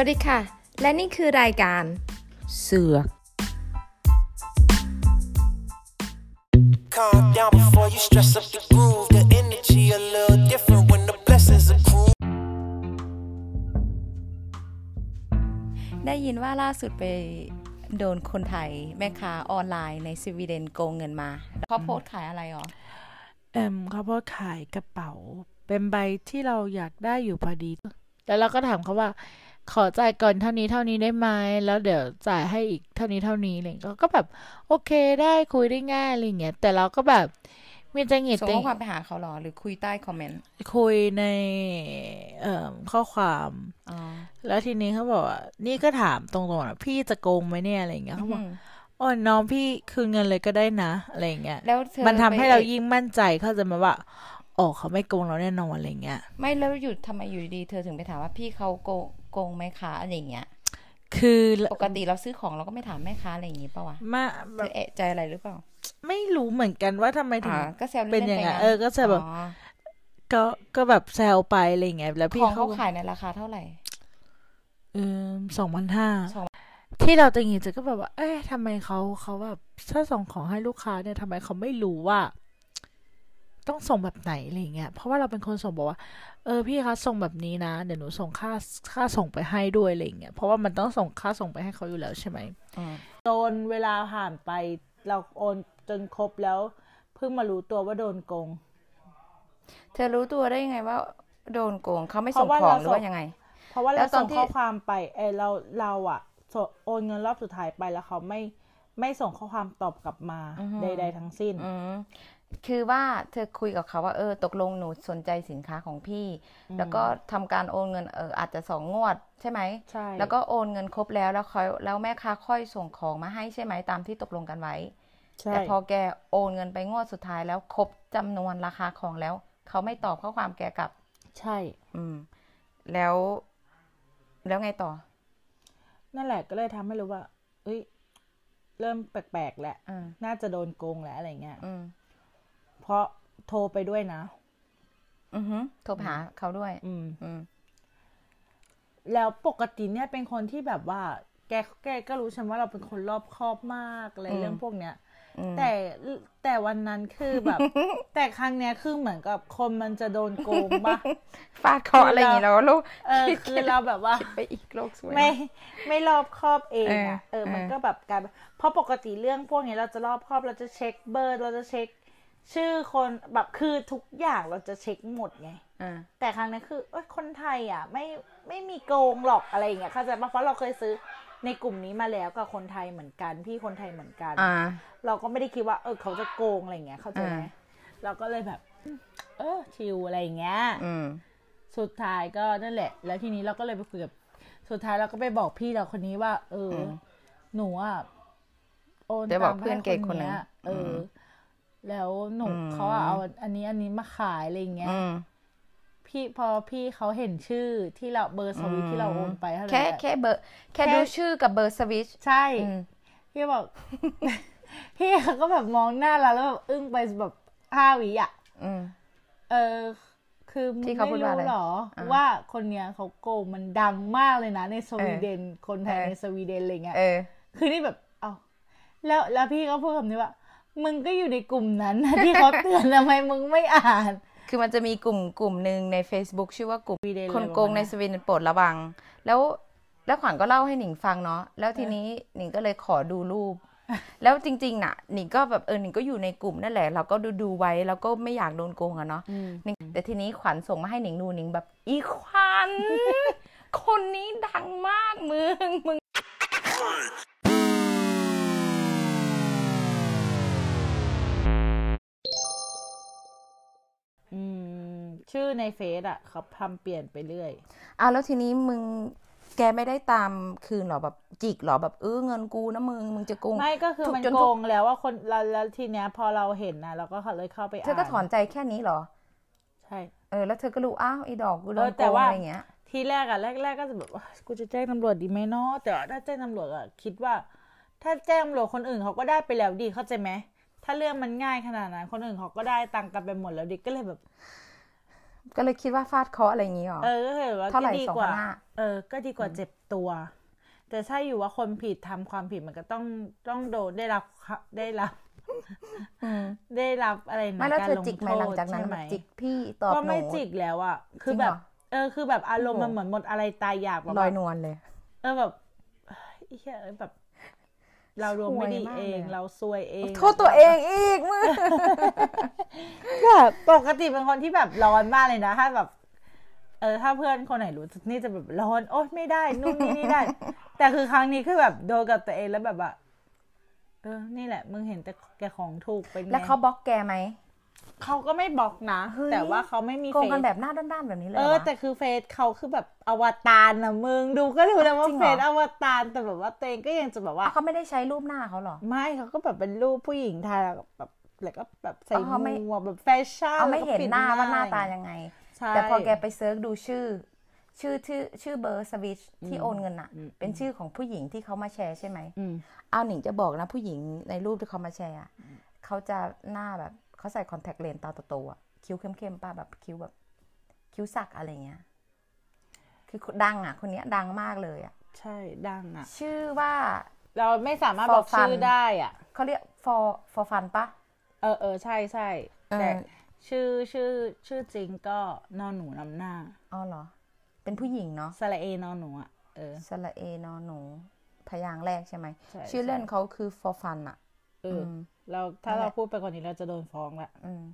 วัสดีค่ะ และนี่คือรายการเสือก Calm down before you stress up the groove. The energy a little different when the blessings accrue. ได้ยินว่าล่าสุดไปโดนคนไทยแม่ค้าออนไลน์ในสวีเดนโกงเงินมาเขาโพสต์ขายอะไรหรอเอ็มเขาโพสต์ขายกระเป๋า เป็นใบที่เราอยากได้อยู่พอดี แล้วเราก็ถามเขาว่า ขอจ่ายก่อนเท่านี้เท่านี้ได้ไหมแล้วเดี๋ยวจ่ายให้อีกเท่านี้เท่านี้อะไรอย่างเงี้ยก็แบบโอเคได้คุยได้ง่ายอะไรอย่างเงี้ยแต่เราก็แบบมีจังหงิดส่งจัข้งอความไปหาเขาเหรอหรือคุยใต้คอมเมนต์คุยในเอ่อข้อความอ๋อแล้วทีนี้เขาบอกว่านี่ก็ถามตรงๆนะพี่จะโกงไหมเนี่ยอะไรอย่างเงี้ยเขาบอกอืมโอ้ยน้องพี่คืนเงินเลยก็ได้นะอะไรอย่างเงี้ยแล้วเธอมันทำให้ไปเรายิ่งมั่นใจเข้าใจไหมาว่าอ๋อเขาไม่โกงเราแน่นอนอะไรเงี้ย ไม่แล้วหยุดทำไมอยู่ดีๆเธอถึงไปถามว่าพี่เขาโกงโกงไหมคะอะไรอย่างเงี้ยคือปกติเราซื้อของเราก็ไม่ถามแม่ค้าอะไรอย่างงี้ป่าวะมาเธแบอบเอะใจอะไรหรือเปล่า ไม่รู้เหมือนกันว่าทำไมถึงอ่าก็แซวเป็นเล่นๆอย่างไปเงี้ยงั้นเออก็แซวแบบอ๋อก็ก็แบบแซวไปอะไรเงี้ยแล้วขพี่องเขาเขาขายในราคาเท่าไหร่เออสองพันห้าสองที่เราตังงี้จะก็แบบว่า เอ๊ะทำไมเขาเขาแบบถ้าส่งของให้ลูกค้าเนี่ยทำไมเขาไม่รู้ว่า ต้องส่งแบบไหนอะไรเงี้ยเพราะว่าเราเป็นคนส่งบอกว่า เออพี่คะส่งแบบนี้นะ เดี๋ยวหนูส่งค่าค่าส่งไปให้ด้วยอะไรเงี้ยเพราะว่ามันต้องส่งค่าส่งไปให้เขาอยู่แล้วใช่ไหมอืมโดนเวลาผ่านไปเราโอนจนครบแล้วเพิ่งมารู้ตัวว่าโดนโกง เธอรู้ตัวได้ยังไงว่า โดนโกงเขาไม่เพส่งราะว่าของเราหรือว่าส่งยังไง เพราะว่าแล้เราวตอนส่งที่ข้อความไปเออเราเราอะส่งโอนเงินรอบสุดท้ายไปแล้วเขาไม่ ไม่ส่งข้อความตอบกลับมาใด ๆ ทั้งสิ้นอืมคือว่าเธอคุยกับเขาว่าเออตกลงหนูสนใจสินค้าของพี่ แล้วก็ทำการโอนเงินเอออาจจะสองงวดใช่ไหมใช่แล้วก็โอนเงินครบแล้วแล้วค่อยแล้วแม่ค้าค่อยส่งของมาให้ใช่ไหมตามที่ตกลงกันไว้ใช่แต่พอแกโอนเงินไปงวดสุดท้ายแล้วครบจำนวนราคาของแล้ว เขาไม่ตอบข้อความแกกลับ ใช่ อืม แล้ว แล้วไงต่อ นั่นแหละก็เลยทำให้รู้ว่า เอ้ย เริ่มแปลกๆแหละอืมน่าจะโดนโกงแหละอะไรเงี้ยอืมเพราะโทรไปด้วยนะ อือฮึโทรไปหาเขาด้วย อืมอืมแล้วปกติเนี่ยเป็นคนที่แบบว่า แกแกก็รู้ฉันว่าเราเป็นคนรอบคอบมากอะไรอืมเรื่องพวกเนี้ยอืม แต่แต่วันนั้นคือแบบ แต่ครั้งเนี้ยคือเหมือนกับคนมันจะโดนโกงปะฟาดเคราะห์อะไรอย่างงี้แล้วลูกเออคือเราแบบว่าไปอีกโลกสวยไม่ไม่รอบครอบเองอะเอเอออมันเออก็แบบกลารเพราะปกติเรื่องพวกนี้เราจะรอบครอบเราจะเช็คเบอร์ เราจะเช็ค ชื่อคนแบบคือทุกอย่างเราจะเช็คหมดไงอ่าแต่ครั้งนี้คือเอ้ยคนไทยอะ ไม่ไม่มีโกงหรอกอะไรอย่างเงี้ยเข้าใจปะเพราะเราเคยซื้อ ในกลุ่มนี้มาแล้วกับคนไทยเหมือนกัน พี่คนไทยเหมือนกัน อ่า เราก็ไม่ได้คิดว่าเออเขาจะโกงอะไรอย่างเงี้ยเข้าใจไหมอ่า เราก็เลยแบบ เออชิวอะไรอย่างเงี้ย อืม สุดท้ายก็นั่นแหละ แล้วทีนี้เราก็เลยไปคุยกับ สุดท้ายเราก็ไปบอกพี่เราคนนี้ว่า เอออมหนูอะโอนเดี๋ยวบอกตังค์เพื่อนให้เกย์คนหนึ่งยเอออ มแล้วหนูอืมเขาอะเอาอันนี้อันนี้มาขายอะไรอย่างเงี้ย อืม พี่พอพี่เขาเห็นชื่อที่เราเบอร์สวิตช์ที่เราโอนไปเท่านั้นแค่แหละแค่เบอร์แค่แค่ดูชื่อกับเบอร์สวิชใช่อืมพี่บอก พี่เขาก็แบบมองหน้าเราแล้วแบบอึ้งไปแบบห้าวิอะอืมเออ คือมึงที่เขาพูไม่ดว่าอะไรรู้เหรออ่าว่าคนเนี้ยเขาโกงมันดังมากเลยนะ ในสวีเดนคนไทยเออในสวีเดนอะไรเงี้ยเออคือนี่แบบเอาแล้วแล้วพี่ก็พูดคำนี้ว่า มึงก็อยู่ในกลุ่มนั้นนะที่เขาเตือนทำไมมึงไม่อ่าน คือมันจะมีกลุ่มกลุ่มหนึ่งใน Facebook ชื่อว่ากลุ่มสวีเดนคนอะไรโกงในประมาณสวีเดนโปรดระวัง แล้วแล้วขวัญก็เล่าให้หนิงฟังเนาะแล้วทีนี้หนิงก็เลยขอดูรูป แล้วจริงๆน่ะหนิงก็แบบเออหนิงก็อยู่ในกลุ่มนั่นแหละ เราก็ดูดูๆไว้แล้วก็ไม่อยากโดนโกงอะเนาะอืมหนิงแต่ทีนี้ขวัญส่งมาให้หนิงดูหนิงแบบ อีขวัญคนนี้ดังมากมึงมึง ชื่อในเฟซอะเขาทำเปลี่ยนไปเรื่อยอะแล้วทีนี้มึงแกไม่ได้ตามคืนเหรอแบบจิกเหรอแบบเออเงินกูนะมึงมึงจะโกงไม่ก็คือถูกมันจนโกทุกงแล้วว่าคนแล้วแล้วทีเนี้ยพอเราเห็นนะเราก็เลยเข้าไปเธอก็ถอนอ่านใจแค่นี้เหรอ ใช่เออแล้วเธอก็รู้อ้าวไอ้ดอกกูโดเอนอโกแต่งว่าอะไรเงี้ย ทีแรกอะแรกๆก็จะแบบว่ากูจะแจ้งตำรวจดีไหมเนาะแต่ว่าถ้าแจ้งตำรวจอะคิดว่า ถ้าแจ้งตำรวจคนอื่นเขาก็ได้ไปแล้วดีเข้าใจไหมถ้าเรื่องมันง่ายขนาดนั้นคนอื่นเขาก็ได้ตังค์กันไปหมดแล้วดิก็เลยแบบ ก็เลยคิดว่าฟาดเคราะห์อะไรอย่างงี้หรอ เออก็คือว่าเท่าไหร่ก็ดีกว่า2,500เออ ก็ดีกว่าเจ็บตัว แต่ถ้าอยู่ว่าคนผิดทำความผิดมันก็ต้องต้องโดนได้รับได้รับอืมได้รับอะไรนะไม่แล้วเธอารจิกไหมโทษหลังจากนั้นใช่ไหมแบบจิกพี่ตอบก็หนูไม่จิกแล้วอะคือจริงแบเหบรอเออ คือแบบอารมณ์โอ้มันโหเหมือนหมดอะไรตายอยากแบบลอยว่านวลเลย เออแบบเฮ้ยเหี้ยแบบ เราดวงไม่ดีซวยมากเองเลยอะเราซวยเอง โทษตัวเองอีกมึงแบบปกติเป็นคนที่แบบร้อนมากเลยนะ ถ้าแบบ เออ ถ้าเพื่อนคนไหนรู้นี่จะแบบร้อน โอ๊ยไม่ได้ นู่นนี่นี่ได้ แต่คือครั้งนี้คือแบบโดนกับตัวเองแล้วแบบว่าเออ นี่แหละ มึงเห็นแต่แกของถูกเป็นไงแล้วเขาบล็อกแกไหม เขาก็ไม่บอกนะ เฮ้ย แต่ว่าเขาไม่มีโกงเฟกันซแบบหน้าด้านๆแบบนี้เลยเอเหรออวะ แต่คือเฟซเขาคือแบบอวตารนะมึงดูก็รู้แล้วว่าจริงเฟเหรอซอวตารแต่แบบว่าตัวเองก็ยังจะแบบว่าอะเขาไม่ได้ใช้รูปหน้าเขาเหรอ ไม่เขาก็แบบเป็นรูปผู้หญิงไทยแล้วก็แบบแล้วก็แบบใส่อ๋อเขาไม่ หมวกแบบแฟชั่นเอาไม่แล้วก็เห็นปิดหน้าว่าหน้าตาอะไรยังไง ใช่ แต่พอแกไปเซิร์ชดูชื่อ ชื่อชื่อชื่อเบอร์สวิชที่โอนเงินอะเป็นชื่อของผู้หญิงที่เขามาแชร์ใช่ไหมอืม เอาหนิงจะบอกนะผู้หญิงในรูปที่เขามาแชร์อะเขาจะหน้าแบบ เขาใส่คอนแทคเลนส์ตาโตๆอะคิ้วเข้มๆป้าแบบคิ้วแบบ คิ้วสักอะไรเงี้ย คือดังอะคนเนี้ยดังมากเลยอะใช่ดังอะ ชื่อว่า เราไม่สามารถ For บอกชื่อ fun ได้อะเขาเรียก for for fun ปะเออเออใช่ใช่เออแต่ชื่อชื่อชื่อจริงก็นอนหนูนำหน้าอ๋อเหรอ เป็นผู้หญิงเนาะสระเอนอนหนูอะเออสระเอนอหนู พยางค์แรกใช่ไหมใช่ชื่อเล่นใช่เขาคือ for fun อะเอออม เราถ้านั่นแหเราละพูดไปกว่านี้เราจะโดนฟ้องละอืม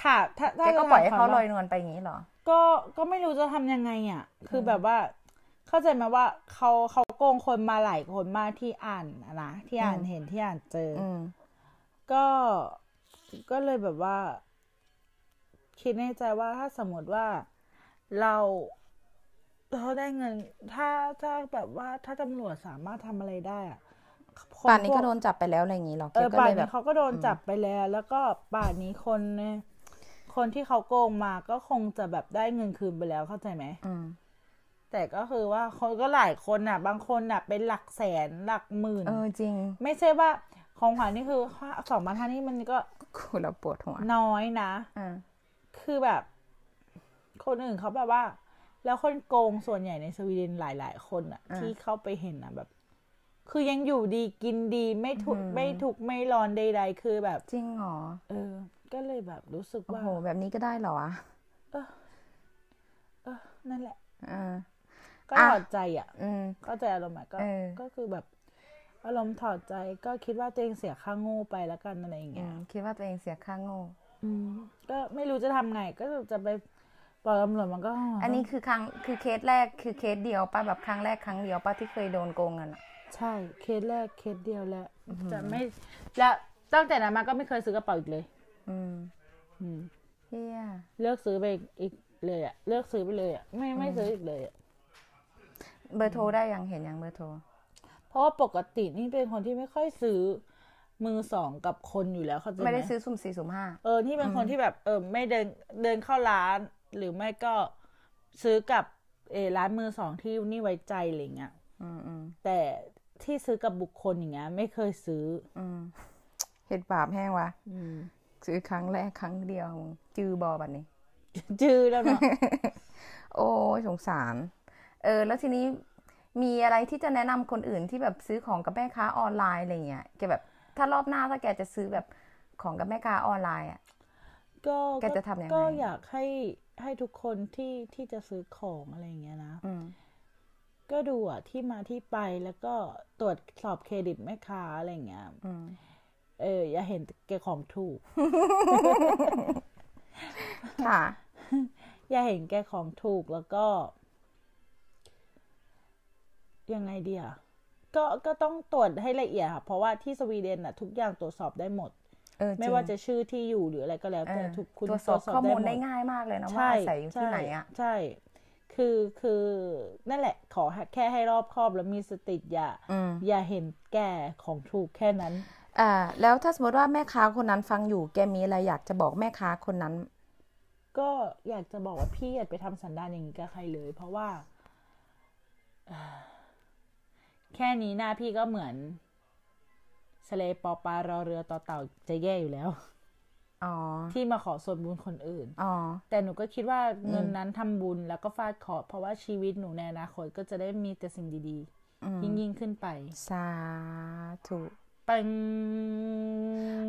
ถ้าถ้าแกถ้าก็ปล่อยให้จะทำเขาควมลว่อยนวลไปอย่างนี้เหรอ ก็ก็ไม่รู้จะทำยังไงอะ คือแบบว่า เข้าใจไหมว่าเขาเขาโกงคนมาหลายคนมากที่อ่านอะนะที่อ่านอืมเห็นที่อ่านเจอออืมก็ก็เลยแบบว่า คิดในใจว่าถ้าสมมติว่าเราเราได้เงิน ถ้าถ้าแบบว่าถ้าตำรวจสามารถทำอะไรได้อะค ป่านนี้พวก็โดนจับไปแล้วอะไรอย่างนี้หรอเอแกอก็ป่านเลยแบนี้บเขาก็โดนจับไปแล้ว แล้วก็ป่านนี้คนเนี่ยคนที่เขาโกงมาก็คงจะแบบได้เงินคืนไปแล้วเข้าใจไหมอืมแต่ก็คือว่าคนก็หลายคนน่ะ บางคนน่ะ เป็นหลักแสนหลักหมื่นเออจริง ไม่ใช่ว่าของขวัญนี่คือสองพันห้านี่มันก็คุณเราปวดหัวน้อยนะอ่าคือแบบ คนอื่นเขาแบบว่า แล้วคนโกงส่วนใหญ่ในสวีเดนหลาย ๆ คนอะที่เข้าไปเห็นอะแบบ คือยังอยู่ดีกินดีไม่ทุกข์ไม่ทุกข์ไม่ร้อนใดๆคือแบบ จริงเหรอเออ ก็เลยแบบรู้สึกโอ้ว่าโหแบบนี้ก็ได้เหรอวะเออนั่นแหละอ่าก็อะถอดใจอะอืมเข้าใจอารมณ์ไหมก็เออก็คือแบบอารมณ์ถอดใจก็คิดว่าตัวเองเสียค่าโง่ไปแล้วกันอะไรอย่างอืเงี้ยมคิดว่าตัวเองเสียค่าโง่อืมก็ไม่รู้จะทำไง ก็จะไปบอกตำรวจมันก็ อันนี้คือครั้งคือเคสแรกคือเคสเดียวป่ะแบบครั้งแรกครั้งเดียวป่ะที่เคยโดนโกงเงินอะ ใช่เคสแรกเคสเดียวแล้วจะไม่และตั้งแต่นั้นมาก็ไม่เคยซื้อกระเป๋าอีกเลย อืมอืมเฮียเลิกซื้อไปอีกเลยอะเลิกซื้อไปเลยอะไม่ไม่ซื้ออีกเลยอะเบอร์โทรได้ยังเห็นยังเบอร์โทร เพราะว่าปกตินี่เป็นคนที่ไม่ค่อยซื้อมือสองกับคนอยู่แล้วเขาใจหไม่ได้ซื้อสุ่มสี่สุ่มห้าเออนี่เป็นคนที่แบบเออไม่เดินเดินเข้าร้าน หรือไม่ก็ซื้อกับเออร้านมือสองที่นี่ไว้ใจอะไรเงี้ยอืมอืมแต่ ที่ซื้อกับบุคคลอย่างเงี้ย ไม่เคยซื้อ อืมเห็ดบาปแห้งวะอืมซื้อครั้งแรกครั้งเดียว จือบอบัดนี้ จื้อแล้วเนาะโอ้ยสงสาร เออ แล้วทีนี้มีอะไรที่จะแนะนำคนอื่นที่แบบซื้อของกับแม่ค้าออนไลน์อะไรเงี้ยแกแบบ ถ้ารอบหน้าถ้าแกจะซื้อแบบของกับแม่ค้าออนไลน์อะก็แกจะทำยังไงก็อยากให้ให้ทุกคนที่ที่จะซื้อของอะไรอย่างเงี้ยนะอืม ก็ดูอะที่มาที่ไปแล้วก็ตรวจสอบเครดิตแม่ค้าอะไรอย่างเงี้ยอืมเออ อย่าเห็นแกของถูก ค่ะ อย่าเห็นแกของถูกแล้วก็ ยังไงดีอะก็ก็ต้องตรวจให้ละเอียดค่ะ เพราะว่าที่สวีเดนอะทุกอย่างตรวจสอบได้หมดเออจริงไม่ว่าจะชื่อที่อยู่หรืออะไรก็แล้วเอแต่อทุกคุณตรวจสอบข้อมูลหได้ง่ายมากเลยนะว่าใช่อาศัยอยู่ที่ไหนอะใช่ คือคือนั่นแหละ ขอแค่ให้รอบคอบแล้วมีสติอย่าอืมอย่าเห็นแก่ของถูกแค่นั้นอ่าแล้วถ้าสมมติว่าแม่ค้าคนนั้นฟังอยู่แกมีอะไรอยากจะบอกแม่ค้าคนนั้น ก็อยากจะบอกว่าพี่อย่าไปทำสันดานอย่างนี้กับใครเลย เพราะว่าเอ่อแค่นี้หน้าพี่ก็เหมือนสเลปอปลารอเรือต่อเต่าจะแย่อยู่แล้วอ๋อ ที่มาขอส่วนบุญคนอื่นอ๋อแต่หนูก็คิดว่าเงินนั้นทำบุญแล้วก็ฟาดเคราะห์เพราะว่าชีวิตหนูในอนาคตก็จะได้มีแต่สิ่งดีอืมๆยิ่งยิ่งๆขึ้นไปสาธุปัง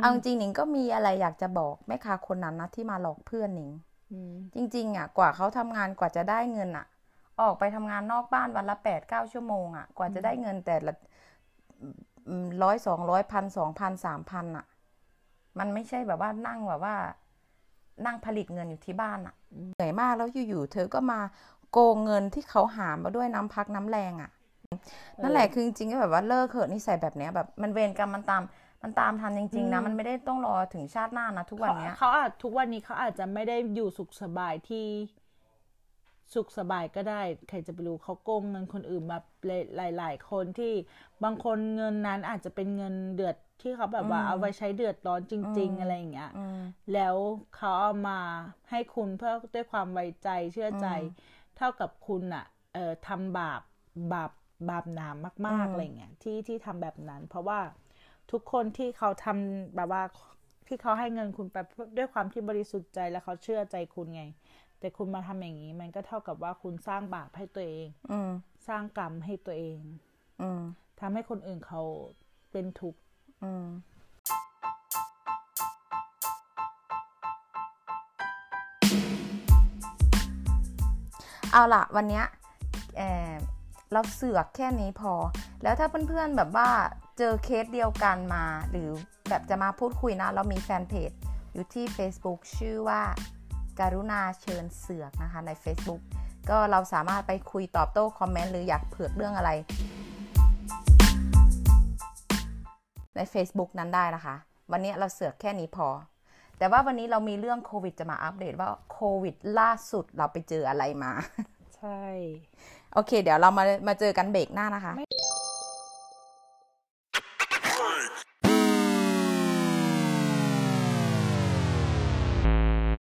เอาจริงๆหนิงก็มีอะไรอยากจะบอกแม่ค้าคนนั้นนะที่มาหลอกเพื่อนหนิงอืมจริง ๆ อะ กว่าเขาทำงานกว่าจะได้เงินอะ ออกไปทำงานนอกบ้านวันละแปดเก้าชั่วโมงอะ กว่าจะได้เงินแต่ละร้อยสองร้อยพันสองพันสามพันอะ มันไม่ใช่แบบว่านั่งแบบว่า นั่งผลิตเงินอยู่ที่บ้านอะเหนื่อยมากแล้วอยู่ๆเธอก็มาโกงเงินที่เขาหามาด้วยน้ำพักน้ำแรงอะนั่นแหละคือจริงๆก็แบบว่าเลิกเถอะนิสัยแบบเนี้ยแบบมันเวรกรรมมันตามมันตามทันจริง ๆ นะ มันไม่ได้ต้องรอถึงชาติหน้านะทุกวันเนี้ยเขาอาจทุกวันนี้เขาอาจจะไม่ได้อยู่สุขสบายที่ สุขสบายก็ได้ ใครจะไปรู้เขาโกงเงินคนอื่นมาหลาย ๆ คนที่บางคนเงินนั้นอาจจะเป็นเงินเดือดที่เขาแบบว่าอืมเอาไว้ใช้เดือดร้อนจริงอืมๆอะไรอย่างเงี้ยอืมแล้วเขาเอามาให้คุณเพื่อด้วยความไว้ใจเชื่อใจ เท่ากับคุณอะเอ่อทำบาปบาปบาปหนามมากอืมๆอะไรเงี้ยที่ที่ทำแบบนั้น เพราะว่าทุกคนที่เขาทำแบบว่าที่เขาให้เงินคุณไปด้วยความที่บริสุทธิ์ใจและเขาเชื่อใจคุณไง แต่คุณมาทำอย่างนี้ มันก็เท่ากับว่าคุณสร้างบาปให้ตัวเองอืมสร้างกรรมให้ตัวเองอืมทำให้คนอื่นเขาเป็นทุกข์อืมเอาล่ะ วันเนี้ยเอ่อเราเสือกแค่นี้พอ แล้วถ้าเพื่อนๆแบบว่าเจอเคสเดียวกันมา หรือแบบจะมาพูดคุยนะ เรามีแฟนเพจอยู่ที่ Facebook ชื่อว่า การุณาเชิญเสือกนะคะใน Facebook ก็เราสามารถไปคุยตอบโต้คอมเมนต์หรืออยากเผือกเรื่องอะไร ใน Facebook นั้นได้นะคะ วันนี้เราเสือกแค่นี้พอ แต่ว่าวันนี้เรามีเรื่องโควิดจะมาอัปเดตว่าโควิดล่าสุดเราไปเจออะไรมา ใช่ โอเค เดี๋ยวเรามามาเจอกันเบรกหน้านะคะ